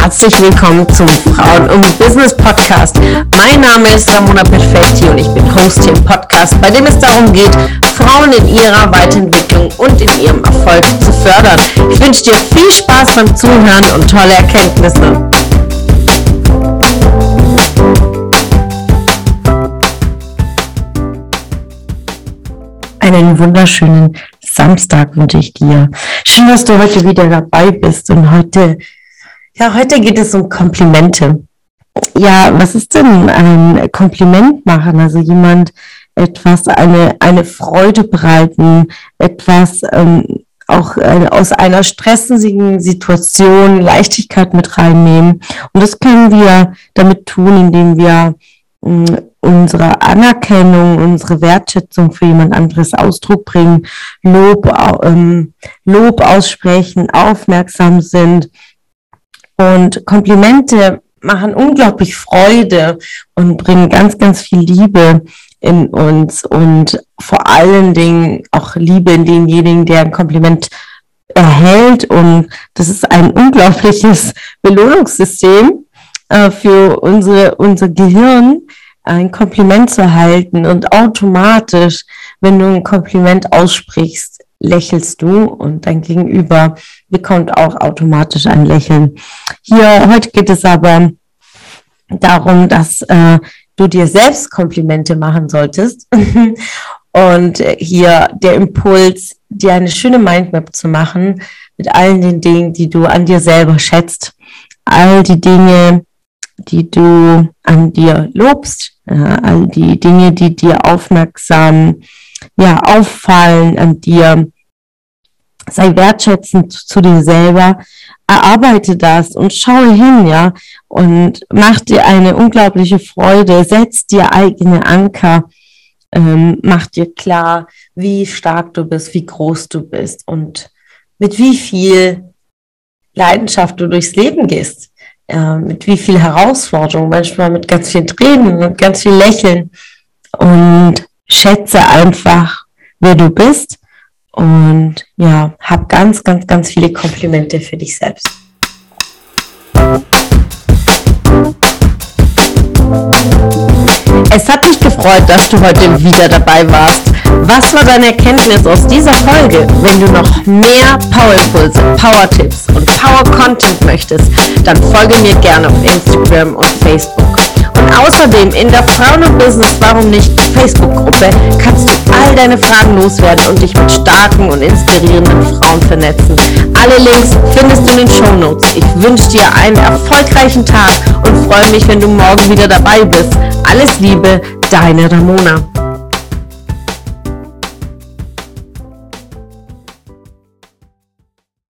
herzlich willkommen zum Frauen und Business Podcast. Mein Name ist Ramona Perfetti und ich bin Host hier im Podcast, bei dem es darum geht, Frauen in ihrer Weiterentwicklung und in ihrem Erfolg zu fördern. Ich wünsche dir viel Spaß beim Zuhören und tolle Erkenntnisse. Einen wunderschönen Samstag wünsche ich dir. Schön, dass du heute wieder dabei bist und heute ja, heute geht es um Komplimente. Ja, was ist denn ein Kompliment machen? Also jemand etwas, eine, eine Freude bereiten, etwas ähm, auch äh, aus einer stressigen Situation Leichtigkeit mit reinnehmen. Und das können wir damit tun, indem wir äh, unsere Anerkennung, unsere Wertschätzung für jemand anderes Ausdruck bringen, Lob, ähm, Lob aussprechen, aufmerksam sind und Komplimente machen unglaublich Freude und bringen ganz, ganz viel Liebe in uns und vor allen Dingen auch Liebe in denjenigen, der ein Kompliment erhält. Und das ist ein unglaubliches Belohnungssystem äh, für unsere, unser Gehirn, ein Kompliment zu erhalten und automatisch, wenn du ein Kompliment aussprichst, lächelst du und dein Gegenüber bekommt auch automatisch ein Lächeln. Hier heute geht es aber darum, dass äh, du dir selbst Komplimente machen solltest. und hier der Impuls, dir eine schöne Mindmap zu machen mit allen den Dingen, die du an dir selber schätzt. All die Dinge, die du an dir lobst, äh, all die Dinge, die dir aufmerksam ja, auffallen an dir. Sei wertschätzend zu dir selber, erarbeite das und schaue hin, ja, und mach dir eine unglaubliche Freude, setz dir eigene Anker, ähm, mach dir klar, wie stark du bist, wie groß du bist und mit wie viel Leidenschaft du durchs Leben gehst, äh, mit wie viel Herausforderung, manchmal mit ganz viel Tränen und ganz viel Lächeln und schätze einfach, wer du bist und ja, hab ganz, ganz, ganz viele Komplimente für dich selbst. Es hat mich gefreut, dass du heute wieder dabei warst. Was war deine Erkenntnis aus dieser Folge? Wenn du noch mehr Power-Impulse, Power-Tipps und Power-Content möchtest, dann folge mir gerne auf Instagram und Facebook. Außerdem in der Frauen und Business Warum nicht Facebook-Gruppe kannst du all deine Fragen loswerden und dich mit starken und inspirierenden Frauen vernetzen. Alle Links findest du in den Show Notes. Ich wünsche dir einen erfolgreichen Tag und freue mich, wenn du morgen wieder dabei bist. Alles Liebe, deine Ramona.